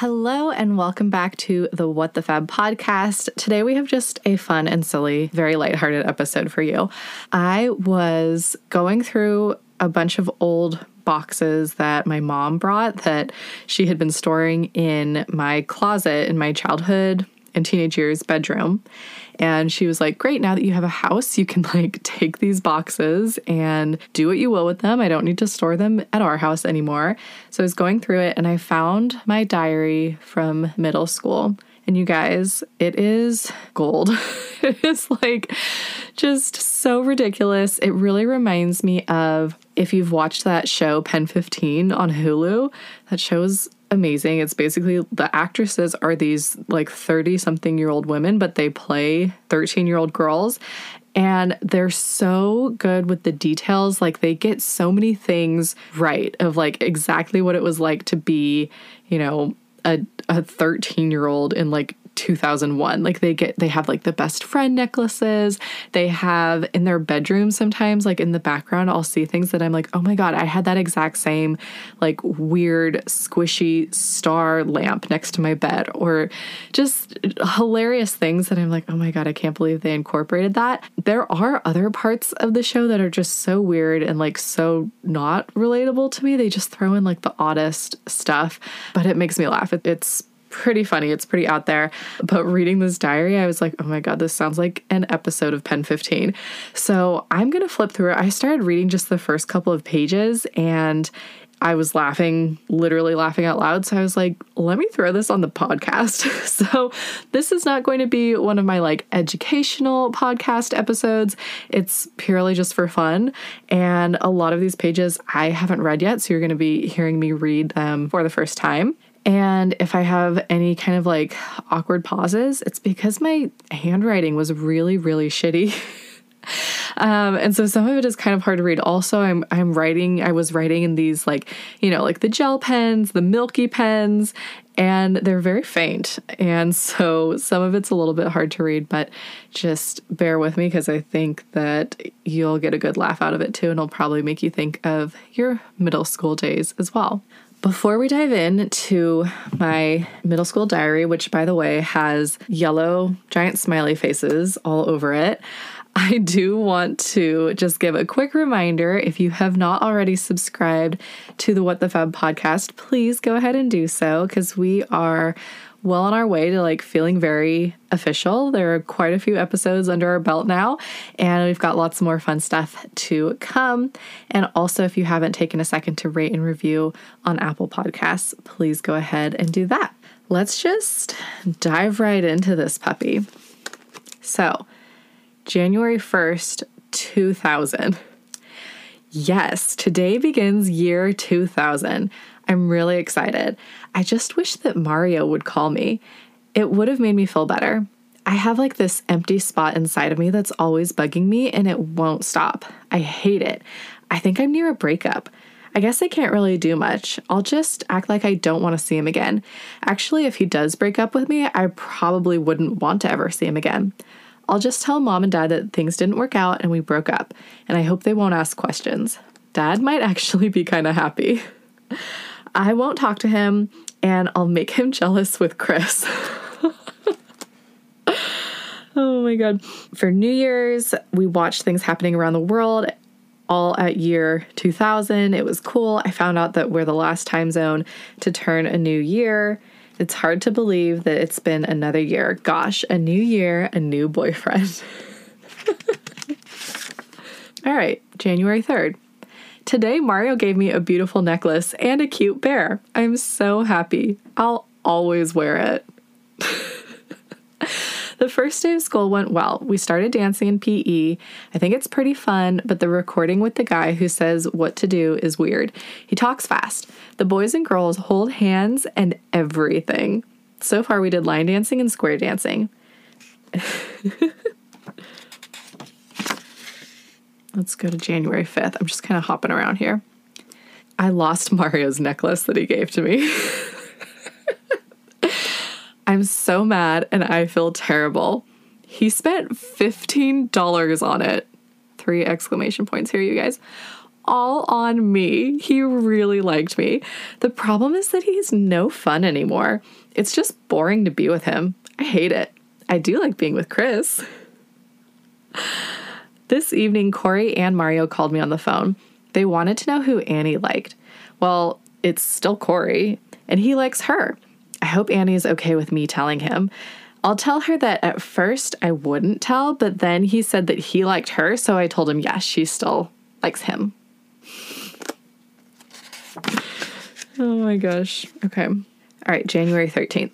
Hello, and welcome back to the What the Fab podcast. Today we have just a fun and silly, very lighthearted episode for you. I was going through a bunch of old boxes that my mom brought that she had been storing in my closet in my childhood and teenage years bedroom. And she was like, Great, now that you have a house, you can like take these boxes and do what you will with them. I don't need to store them at our house anymore. So I was going through it and I found my diary from middle school. And you guys, it is gold. it is like just so ridiculous. It really reminds me of if you've watched that show Pen 15 on Hulu, that show's amazing. It's basically the actresses are these like 30 something year old women, but they play 13 year old girls. And they're so good with the details. Like they get so many things right of like exactly what it was like to be, you know, a, a 13 year old in like 2001 like they get they have like the best friend necklaces. They have in their bedroom sometimes like in the background I'll see things that I'm like oh my god I had that exact same like weird squishy star lamp next to my bed or just hilarious things that I'm like oh my god I can't believe they incorporated that. There are other parts of the show that are just so weird and like so not relatable to me. They just throw in like the oddest stuff but it makes me laugh. It's pretty funny. It's pretty out there. But reading this diary, I was like, oh my God, this sounds like an episode of Pen 15. So I'm going to flip through it. I started reading just the first couple of pages and I was laughing, literally laughing out loud. So I was like, let me throw this on the podcast. so this is not going to be one of my like educational podcast episodes. It's purely just for fun. And a lot of these pages I haven't read yet. So you're going to be hearing me read them for the first time. And if I have any kind of like awkward pauses, it's because my handwriting was really, really shitty. um, and so some of it is kind of hard to read. Also, I'm I'm writing. I was writing in these like you know like the gel pens, the milky pens, and they're very faint. And so some of it's a little bit hard to read, but just bear with me because I think that you'll get a good laugh out of it too, and it'll probably make you think of your middle school days as well. Before we dive in to my middle school diary, which by the way has yellow giant smiley faces all over it, I do want to just give a quick reminder. If you have not already subscribed to the What the Fab podcast, please go ahead and do so because we are well on our way to like feeling very official. There are quite a few episodes under our belt now, and we've got lots more fun stuff to come. And also, if you haven't taken a second to rate and review on Apple Podcasts, please go ahead and do that. Let's just dive right into this puppy. So, January 1st, 2000. Yes, today begins year 2000. I'm really excited. I just wish that Mario would call me. It would have made me feel better. I have like this empty spot inside of me that's always bugging me and it won't stop. I hate it. I think I'm near a breakup. I guess I can't really do much. I'll just act like I don't want to see him again. Actually, if he does break up with me, I probably wouldn't want to ever see him again. I'll just tell mom and dad that things didn't work out and we broke up, and I hope they won't ask questions. Dad might actually be kind of happy. I won't talk to him and I'll make him jealous with Chris. oh my God. For New Year's, we watched things happening around the world all at year 2000. It was cool. I found out that we're the last time zone to turn a new year. It's hard to believe that it's been another year. Gosh, a new year, a new boyfriend. all right, January 3rd. Today, Mario gave me a beautiful necklace and a cute bear. I'm so happy. I'll always wear it. The first day of school went well. We started dancing in PE. I think it's pretty fun, but the recording with the guy who says what to do is weird. He talks fast. The boys and girls hold hands and everything. So far, we did line dancing and square dancing. Let's go to January 5th. I'm just kind of hopping around here. I lost Mario's necklace that he gave to me. I'm so mad and I feel terrible. He spent $15 on it. Three exclamation points here, you guys. All on me. He really liked me. The problem is that he's no fun anymore. It's just boring to be with him. I hate it. I do like being with Chris. This evening, Corey and Mario called me on the phone. They wanted to know who Annie liked. Well, it's still Corey, and he likes her. I hope Annie is okay with me telling him. I'll tell her that at first I wouldn't tell, but then he said that he liked her, so I told him, yes, she still likes him. Oh my gosh. Okay. All right, January 13th.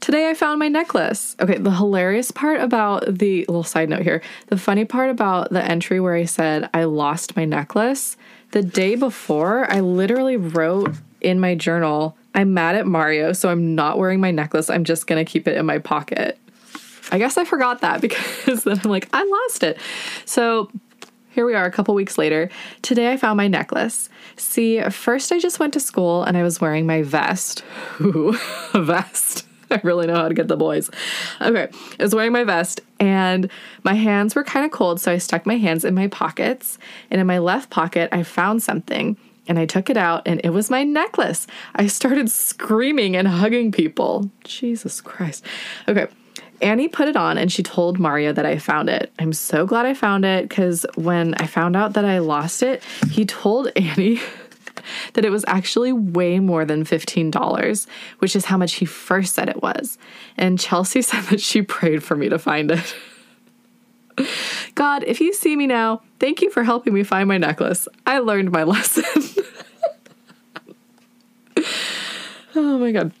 Today I found my necklace. Okay, the hilarious part about the little side note here, the funny part about the entry where I said I lost my necklace, the day before I literally wrote in my journal, I'm mad at Mario, so I'm not wearing my necklace. I'm just gonna keep it in my pocket. I guess I forgot that because then I'm like, I lost it. So here we are a couple weeks later. Today I found my necklace. See, first I just went to school and I was wearing my vest. Ooh, a vest. I really know how to get the boys. Okay, I was wearing my vest and my hands were kind of cold, so I stuck my hands in my pockets. And in my left pocket, I found something and I took it out and it was my necklace. I started screaming and hugging people. Jesus Christ. Okay. Annie put it on and she told Mario that I found it. I'm so glad I found it because when I found out that I lost it, he told Annie that it was actually way more than $15, which is how much he first said it was. And Chelsea said that she prayed for me to find it. God, if you see me now, thank you for helping me find my necklace. I learned my lesson. Oh my God.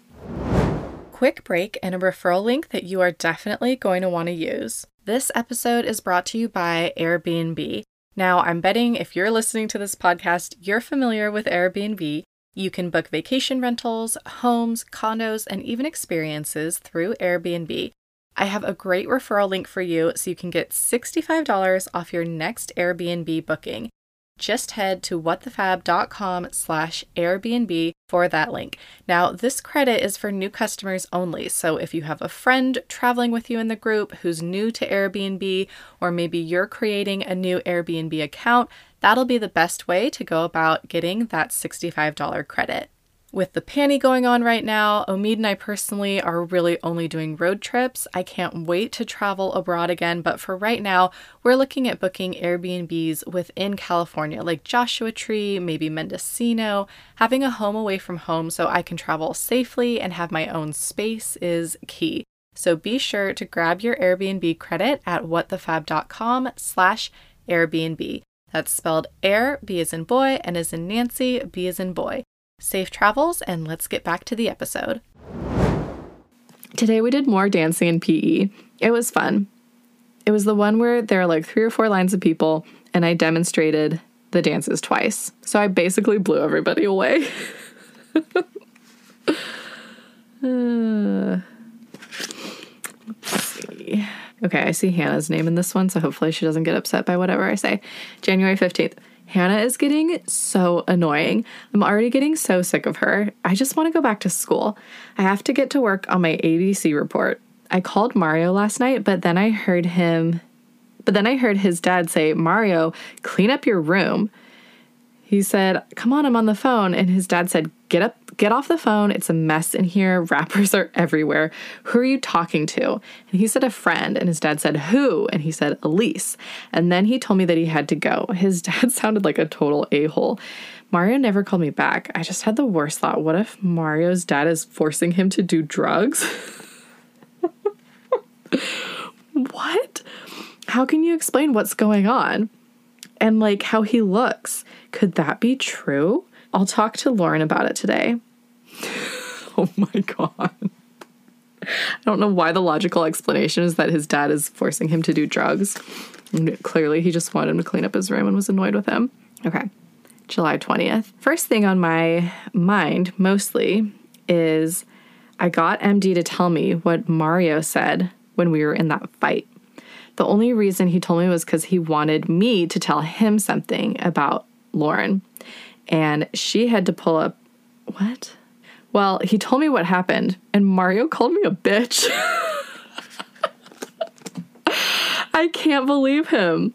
Quick break and a referral link that you are definitely going to want to use. This episode is brought to you by Airbnb. Now, I'm betting if you're listening to this podcast, you're familiar with Airbnb. You can book vacation rentals, homes, condos, and even experiences through Airbnb. I have a great referral link for you so you can get $65 off your next Airbnb booking. Just head to whatthefab.com slash Airbnb for that link. Now, this credit is for new customers only. So if you have a friend traveling with you in the group who's new to Airbnb, or maybe you're creating a new Airbnb account, that'll be the best way to go about getting that $65 credit. With the panty going on right now, Omid and I personally are really only doing road trips. I can't wait to travel abroad again, but for right now, we're looking at booking Airbnbs within California, like Joshua Tree, maybe Mendocino. Having a home away from home so I can travel safely and have my own space is key. So be sure to grab your Airbnb credit at whatthefab.com slash Airbnb. That's spelled air, B as in boy, and as in Nancy, B as in boy. Safe travels, and let's get back to the episode. Today we did more dancing in PE. It was fun. It was the one where there are like three or four lines of people, and I demonstrated the dances twice. So I basically blew everybody away. uh. Okay, I see Hannah's name in this one, so hopefully she doesn't get upset by whatever I say. January 15th. Hannah is getting so annoying. I'm already getting so sick of her. I just want to go back to school. I have to get to work on my ABC report. I called Mario last night, but then I heard him but then I heard his dad say, "Mario, clean up your room." He said, "Come on, I'm on the phone." And his dad said, "Get up Get off the phone. It's a mess in here. Wrappers are everywhere. Who are you talking to? And he said, A friend. And his dad said, Who? And he said, Elise. And then he told me that he had to go. His dad sounded like a total a hole. Mario never called me back. I just had the worst thought. What if Mario's dad is forcing him to do drugs? what? How can you explain what's going on? And like how he looks. Could that be true? I'll talk to Lauren about it today. oh my God. I don't know why the logical explanation is that his dad is forcing him to do drugs. Clearly, he just wanted him to clean up his room and was annoyed with him. Okay, July 20th. First thing on my mind, mostly, is I got MD to tell me what Mario said when we were in that fight. The only reason he told me was because he wanted me to tell him something about Lauren. And she had to pull up. What? Well, he told me what happened, and Mario called me a bitch. I can't believe him.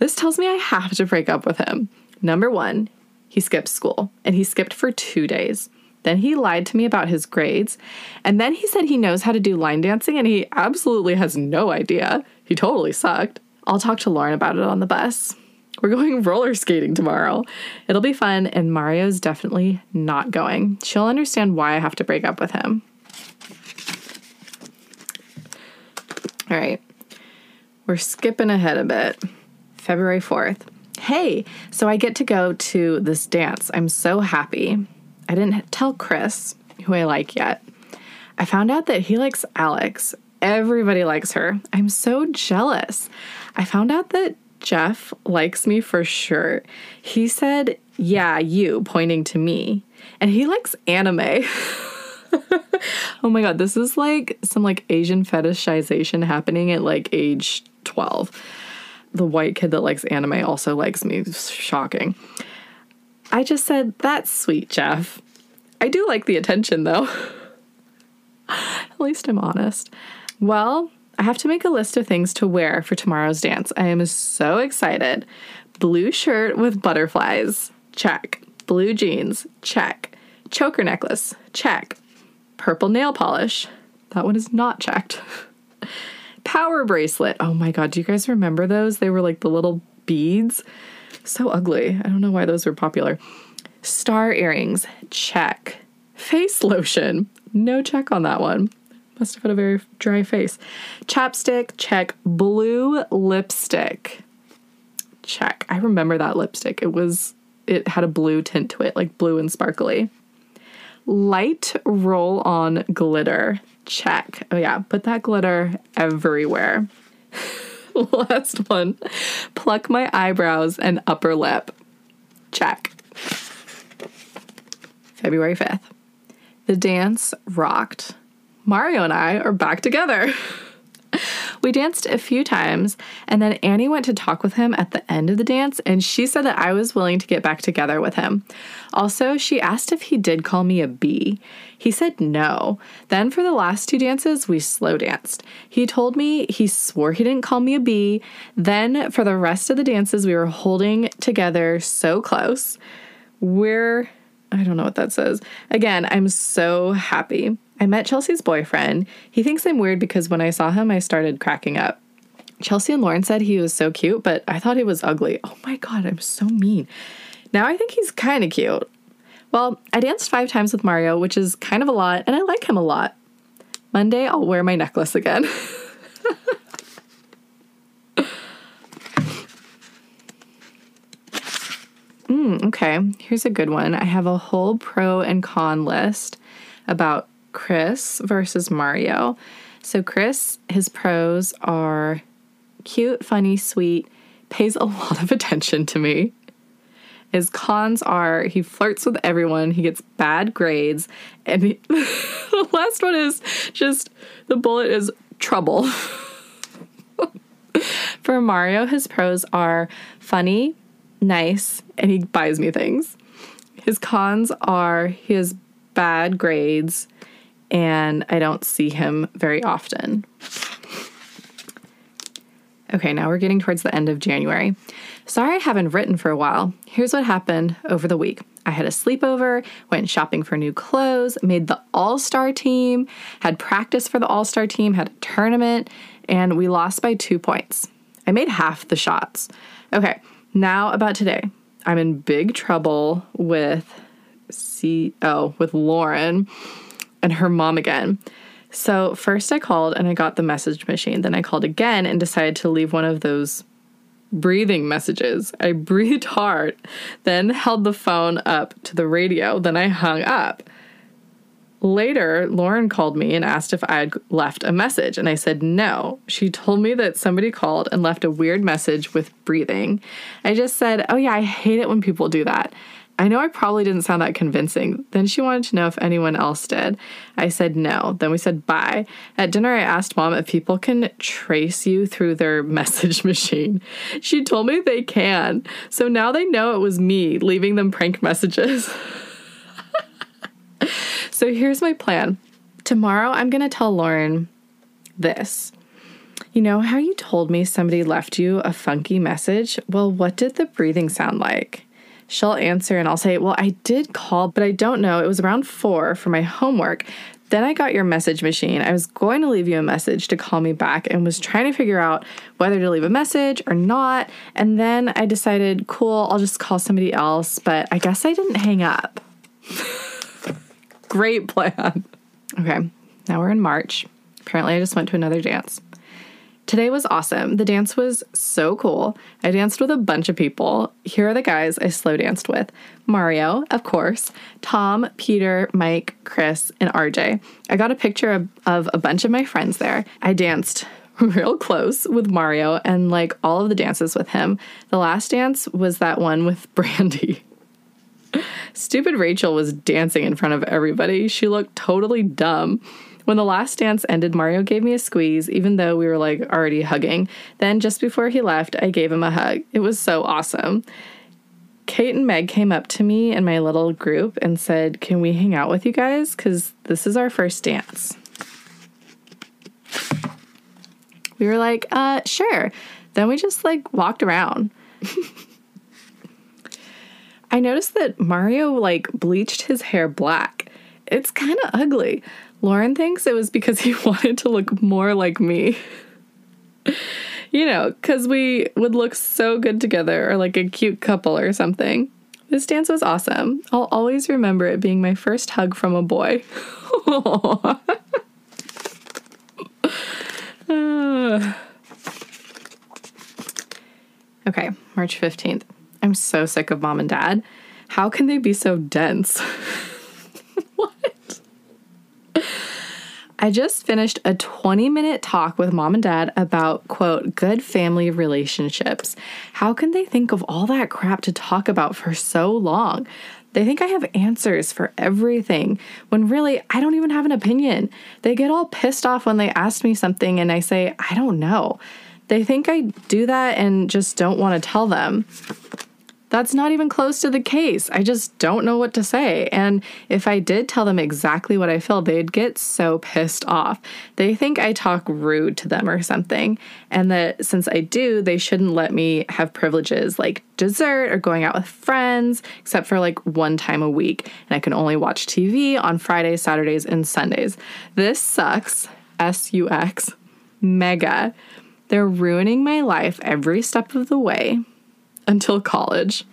This tells me I have to break up with him. Number one, he skipped school, and he skipped for two days. Then he lied to me about his grades. And then he said he knows how to do line dancing, and he absolutely has no idea. He totally sucked. I'll talk to Lauren about it on the bus. We're going roller skating tomorrow. It'll be fun, and Mario's definitely not going. She'll understand why I have to break up with him. All right. We're skipping ahead a bit. February 4th. Hey, so I get to go to this dance. I'm so happy. I didn't tell Chris, who I like yet. I found out that he likes Alex. Everybody likes her. I'm so jealous. I found out that Jeff likes me for sure. He said, Yeah, you, pointing to me. And he likes anime. oh my god, this is like some like Asian fetishization happening at like age 12. The white kid that likes anime also likes me. Shocking. I just said, That's sweet, Jeff. I do like the attention though. At least I'm honest. Well, I have to make a list of things to wear for tomorrow's dance. I am so excited. Blue shirt with butterflies. Check. Blue jeans. Check. Choker necklace. Check. Purple nail polish. That one is not checked. Power bracelet. Oh my god, do you guys remember those? They were like the little beads. So ugly. I don't know why those were popular. Star earrings. Check. Face lotion. No check on that one. Must have had a very dry face. Chapstick, check. Blue lipstick, check. I remember that lipstick. It was, it had a blue tint to it, like blue and sparkly. Light roll on glitter, check. Oh, yeah, put that glitter everywhere. Last one. Pluck my eyebrows and upper lip. Check. February 5th. The dance rocked. Mario and I are back together. we danced a few times, and then Annie went to talk with him at the end of the dance, and she said that I was willing to get back together with him. Also, she asked if he did call me a B. He said no. Then, for the last two dances, we slow danced. He told me he swore he didn't call me a B. Then, for the rest of the dances, we were holding together so close. We're I don't know what that says. Again, I'm so happy. I met Chelsea's boyfriend. He thinks I'm weird because when I saw him, I started cracking up. Chelsea and Lauren said he was so cute, but I thought he was ugly. Oh my god, I'm so mean. Now I think he's kind of cute. Well, I danced five times with Mario, which is kind of a lot, and I like him a lot. Monday, I'll wear my necklace again. mm, okay, here's a good one. I have a whole pro and con list about Chris versus Mario. So, Chris, his pros are cute, funny, sweet, pays a lot of attention to me. His cons are he flirts with everyone, he gets bad grades, and he, the last one is just the bullet is trouble. For Mario, his pros are funny, nice, and he buys me things. His cons are he has bad grades and I don't see him very often. Okay, now we're getting towards the end of January. Sorry I haven't written for a while. Here's what happened over the week. I had a sleepover, went shopping for new clothes, made the All Star team, had practice for the All Star team, had a tournament, and we lost by two points. I made half the shots. Okay, now about today. I'm in big trouble with C oh, with Lauren and her mom again. So, first I called and I got the message machine. Then I called again and decided to leave one of those breathing messages. I breathed hard, then held the phone up to the radio. Then I hung up. Later, Lauren called me and asked if I had left a message, and I said no. She told me that somebody called and left a weird message with breathing. I just said, Oh, yeah, I hate it when people do that. I know I probably didn't sound that convincing. Then she wanted to know if anyone else did. I said no. Then we said bye. At dinner, I asked mom if people can trace you through their message machine. She told me they can. So now they know it was me leaving them prank messages. so here's my plan. Tomorrow, I'm going to tell Lauren this. You know how you told me somebody left you a funky message? Well, what did the breathing sound like? She'll answer and I'll say, Well, I did call, but I don't know. It was around four for my homework. Then I got your message machine. I was going to leave you a message to call me back and was trying to figure out whether to leave a message or not. And then I decided, cool, I'll just call somebody else. But I guess I didn't hang up. Great plan. Okay, now we're in March. Apparently, I just went to another dance. Today was awesome. The dance was so cool. I danced with a bunch of people. Here are the guys I slow danced with Mario, of course, Tom, Peter, Mike, Chris, and RJ. I got a picture of, of a bunch of my friends there. I danced real close with Mario and like all of the dances with him. The last dance was that one with Brandy. Stupid Rachel was dancing in front of everybody. She looked totally dumb. When the last dance ended, Mario gave me a squeeze, even though we were like already hugging. Then, just before he left, I gave him a hug. It was so awesome. Kate and Meg came up to me in my little group and said, Can we hang out with you guys? Because this is our first dance. We were like, uh, sure. Then we just like walked around. I noticed that Mario like bleached his hair black. It's kind of ugly. Lauren thinks it was because he wanted to look more like me. you know, because we would look so good together or like a cute couple or something. This dance was awesome. I'll always remember it being my first hug from a boy. okay, March 15th. I'm so sick of mom and dad. How can they be so dense? I just finished a 20 minute talk with mom and dad about, quote, good family relationships. How can they think of all that crap to talk about for so long? They think I have answers for everything when really I don't even have an opinion. They get all pissed off when they ask me something and I say, I don't know. They think I do that and just don't want to tell them. That's not even close to the case. I just don't know what to say. And if I did tell them exactly what I feel, they'd get so pissed off. They think I talk rude to them or something. And that since I do, they shouldn't let me have privileges like dessert or going out with friends, except for like one time a week. And I can only watch TV on Fridays, Saturdays, and Sundays. This sucks. S U X. Mega. They're ruining my life every step of the way until college.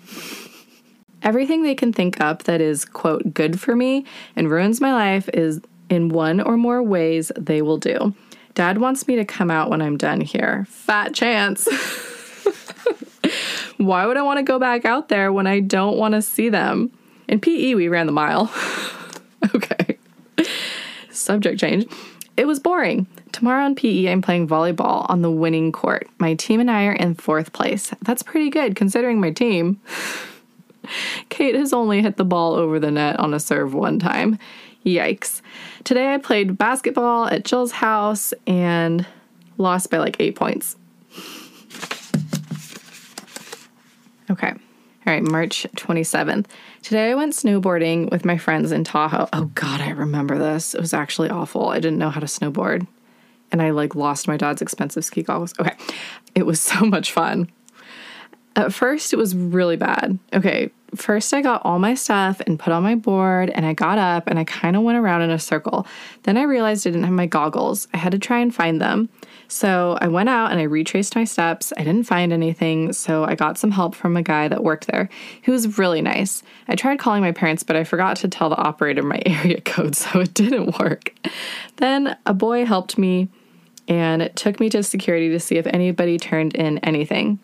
Everything they can think up that is, quote, good for me and ruins my life is in one or more ways they will do. Dad wants me to come out when I'm done here. Fat chance. Why would I want to go back out there when I don't want to see them? In PE, we ran the mile. okay. Subject change. It was boring. Tomorrow on PE, I'm playing volleyball on the winning court. My team and I are in fourth place. That's pretty good considering my team. Kate has only hit the ball over the net on a serve one time. Yikes. Today I played basketball at Jill's house and lost by like eight points. Okay. All right, March 27th. Today I went snowboarding with my friends in Tahoe. Oh God, I remember this. It was actually awful. I didn't know how to snowboard. And I like lost my dad's expensive ski goggles. Okay. It was so much fun. At first, it was really bad. Okay, first I got all my stuff and put on my board and I got up and I kind of went around in a circle. Then I realized I didn't have my goggles. I had to try and find them. So I went out and I retraced my steps. I didn't find anything, so I got some help from a guy that worked there He was really nice. I tried calling my parents, but I forgot to tell the operator my area code, so it didn't work. Then a boy helped me and took me to security to see if anybody turned in anything.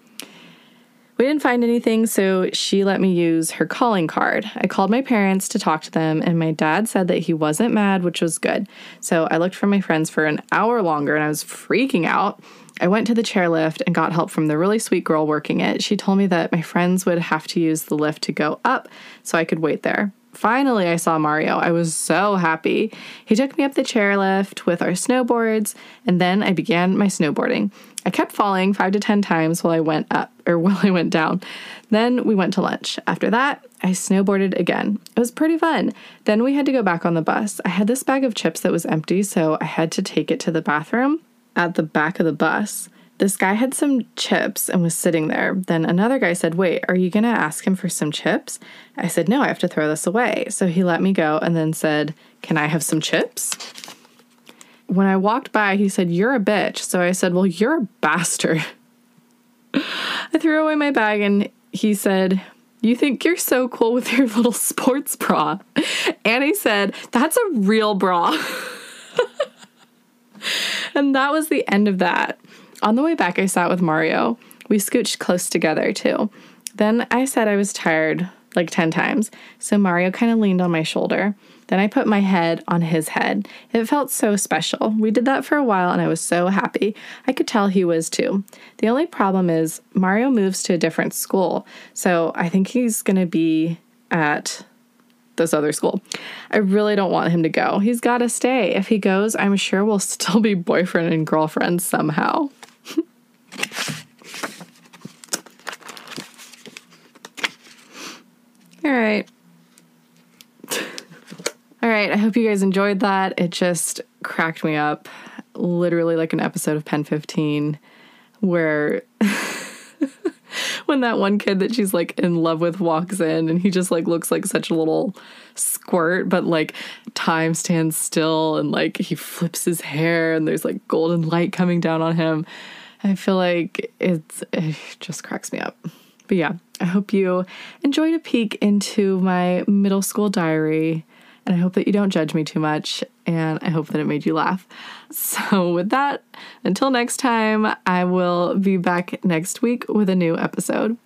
We didn't find anything, so she let me use her calling card. I called my parents to talk to them, and my dad said that he wasn't mad, which was good. So I looked for my friends for an hour longer and I was freaking out. I went to the chairlift and got help from the really sweet girl working it. She told me that my friends would have to use the lift to go up so I could wait there. Finally, I saw Mario. I was so happy. He took me up the chairlift with our snowboards, and then I began my snowboarding. I kept falling five to 10 times while I went up or while I went down. Then we went to lunch. After that, I snowboarded again. It was pretty fun. Then we had to go back on the bus. I had this bag of chips that was empty, so I had to take it to the bathroom at the back of the bus. This guy had some chips and was sitting there. Then another guy said, Wait, are you going to ask him for some chips? I said, No, I have to throw this away. So he let me go and then said, Can I have some chips? When I walked by, he said, You're a bitch. So I said, Well, you're a bastard. I threw away my bag and he said, You think you're so cool with your little sports bra. And he said, That's a real bra. and that was the end of that. On the way back, I sat with Mario. We scooched close together too. Then I said I was tired like 10 times, so Mario kind of leaned on my shoulder. Then I put my head on his head. It felt so special. We did that for a while and I was so happy. I could tell he was too. The only problem is Mario moves to a different school, so I think he's going to be at this other school. I really don't want him to go. He's got to stay. If he goes, I'm sure we'll still be boyfriend and girlfriend somehow. All right. All right. I hope you guys enjoyed that. It just cracked me up. Literally like an episode of Pen 15 where when that one kid that she's like in love with walks in and he just like looks like such a little squirt, but like time stands still and like he flips his hair and there's like golden light coming down on him. I feel like it's it just cracks me up. But yeah, I hope you enjoyed a peek into my middle school diary. And I hope that you don't judge me too much. And I hope that it made you laugh. So, with that, until next time, I will be back next week with a new episode.